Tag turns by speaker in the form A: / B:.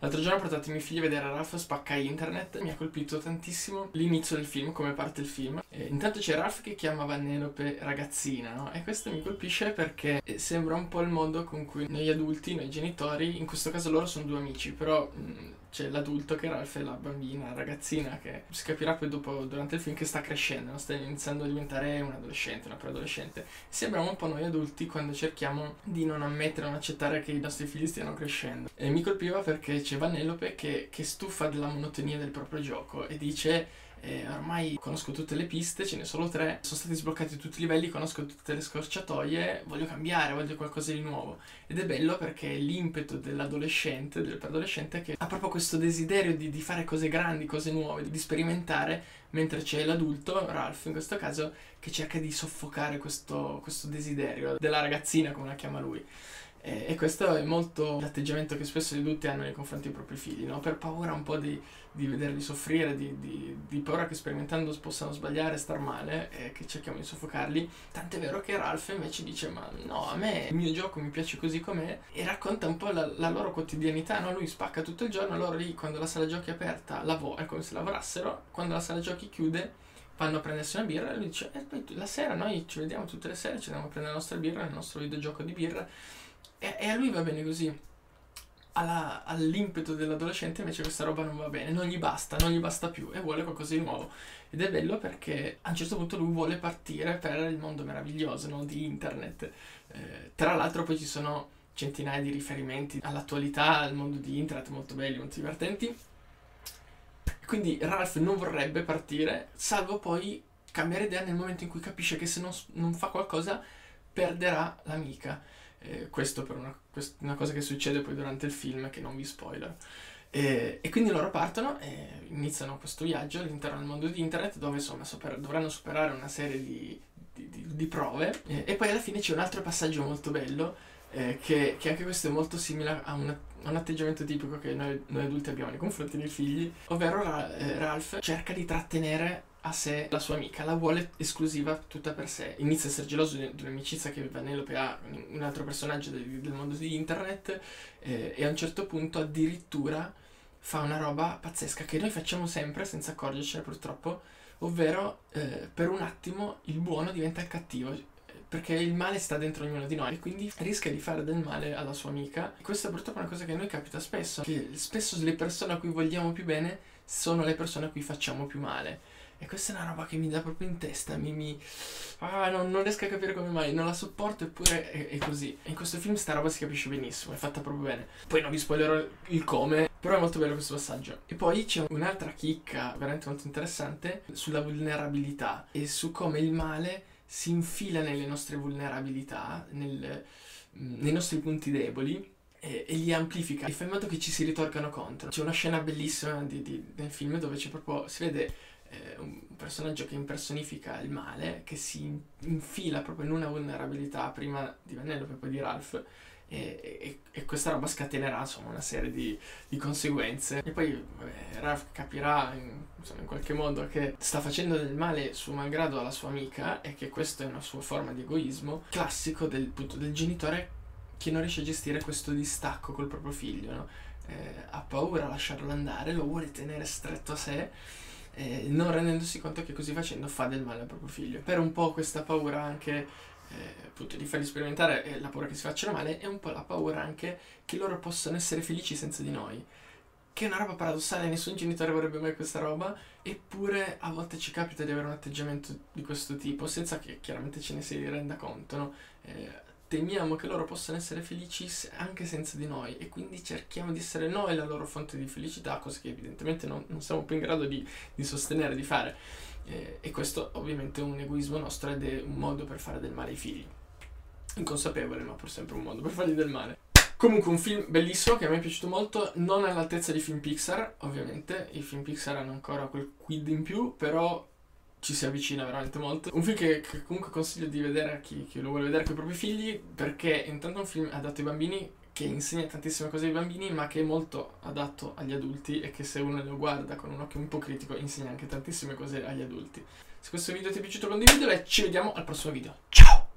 A: L'altro giorno ho portato i miei figli a vedere Ralph spacca internet, mi ha colpito tantissimo l'inizio del film, come parte il film. E intanto c'è Ralph che chiama Vanellope ragazzina, no? E questo mi colpisce perché sembra un po' il modo con cui noi adulti, noi genitori, in questo caso loro sono due amici, però mh, c'è l'adulto che Ralph e la bambina, la ragazzina che si capirà poi dopo durante il film che sta crescendo, no? sta iniziando a diventare un adolescente, una preadolescente. Sembriamo un po' noi adulti quando cerchiamo di non ammettere, non accettare che i nostri figli stiano crescendo. E mi colpiva perché c'è Vanellope che, che stufa della monotonia del proprio gioco e dice eh, ormai conosco tutte le piste, ce ne sono tre, sono stati sbloccati tutti i livelli, conosco tutte le scorciatoie, voglio cambiare, voglio qualcosa di nuovo. Ed è bello perché l'impeto dell'adolescente, del preadolescente, che ha proprio questo desiderio di, di fare cose grandi, cose nuove, di sperimentare, mentre c'è l'adulto, Ralph in questo caso, che cerca di soffocare questo, questo desiderio della ragazzina, come la chiama lui. E, e, questo è molto l'atteggiamento che spesso gli adulti hanno nei confronti dei propri figli, no? per paura un po' di, di vederli soffrire, di, di, di, paura che sperimentando possano sbagliare, star male e che cerchiamo di soffocarli. Tant'è vero che Ralph invece dice: Ma no, a me il mio gioco mi piace così com'è e racconta un po' la, la loro quotidianità. No? Lui spacca tutto il giorno, loro lì quando la sala giochi è aperta lavora, è come se lavorassero, quando la sala giochi chiude vanno a prendersi una birra e lui dice: E eh, poi la sera noi ci vediamo tutte le sere, ci andiamo a prendere la nostra birra nel nostro videogioco di birra e, a lui va bene così. Alla, all'impeto dell'adolescente invece questa roba non va bene, non gli basta, non gli basta più e vuole qualcosa di nuovo. Ed è bello perché a un certo punto lui vuole partire per il mondo meraviglioso no? di internet. Eh, tra l'altro poi ci sono centinaia di riferimenti all'attualità, al mondo di internet molto belli, molto divertenti. Quindi Ralph non vorrebbe partire, salvo poi cambiare idea nel momento in cui capisce che se non, non fa qualcosa perderà l'amica. Eh, questo per una, quest- una, cosa che succede poi durante il film che non vi spoiler. E, e quindi loro partono e iniziano questo viaggio all'interno del mondo di internet dove insomma super- dovranno superare una serie di, di, di, di prove e, e, poi alla fine c'è un altro passaggio molto bello eh, che, che, anche questo è molto simile a, una, a un atteggiamento tipico che noi, noi, adulti abbiamo nei confronti dei figli, ovvero Ra- eh, Ralph cerca di trattenere a sé la sua amica, la vuole esclusiva tutta per sé. Inizia a essere geloso di, un'amicizia che Vanellope ha un altro personaggio del, del mondo di internet eh, e a un certo punto addirittura fa una roba pazzesca che noi facciamo sempre senza accorgercene purtroppo, ovvero eh, per un attimo il buono diventa il cattivo perché il male sta dentro ognuno di noi, quindi rischia di fare del male alla sua amica. E questa purtroppo è una cosa che a noi capita spesso, che spesso le persone a cui vogliamo più bene sono le persone a cui facciamo più male. E questa è una roba che mi dà proprio in testa, mi... mi... Ah, non, non, riesco a capire come mai, non la sopporto eppure è, è, così. In questo film sta roba si capisce benissimo, è fatta proprio bene. Poi non vi spoilerò il come, però è molto bello questo passaggio. E poi c'è un'altra chicca veramente molto interessante sulla vulnerabilità e su come il male si infila nelle nostre vulnerabilità, nel, nei nostri punti deboli e, e, li amplifica e fa in modo che ci si ritorcano contro. C'è una scena bellissima di, di, nel film dove c'è proprio, si vede eh, un personaggio che impersonifica il male, che si infila proprio in una vulnerabilità prima di Vanellope e poi di Ralph. E, e, e, questa roba scatenerà insomma una serie di, di conseguenze e poi vabbè, Ralph capirà in, insomma, in, qualche modo che sta facendo del male suo malgrado alla sua amica e che questa è una sua forma di egoismo classico del, appunto, del genitore che non riesce a gestire questo distacco col proprio figlio no? eh, ha paura a lasciarlo andare lo vuole tenere stretto a sé eh, non rendendosi conto che così facendo fa del male al proprio figlio. Per un po' questa paura anche eh, appunto di farli sperimentare eh, la paura che si facciano male e un po' la paura anche che loro possano essere felici senza di noi. Che è una roba paradossale, nessun genitore vorrebbe mai questa roba, eppure a volte ci capita di avere un atteggiamento di questo tipo, senza che chiaramente ce ne si renda conto, no? Eh, temiamo che loro possano essere felici anche senza di noi e quindi cerchiamo di essere noi la loro fonte di felicità, cosa che evidentemente non, non siamo più in grado di, di sostenere, di fare. Eh, e questo ovviamente è un egoismo nostro ed è un modo per fare del male ai figli. Inconsapevole, ma pur sempre un modo per fargli del male. Comunque un film bellissimo che a me è piaciuto molto, non all'altezza di film Pixar, ovviamente, i film Pixar hanno ancora quel quid in più, però ci si avvicina veramente molto. Un film che, che comunque consiglio di vedere a chi, chi, lo vuole vedere con i propri figli, perché intanto è un film adatto ai bambini che insegna tantissime cose ai bambini, ma che è molto adatto agli adulti e che se uno lo guarda con un occhio un po' critico insegna anche tantissime cose agli adulti. Se questo video ti è piaciuto condividilo e ci vediamo al prossimo video. Ciao!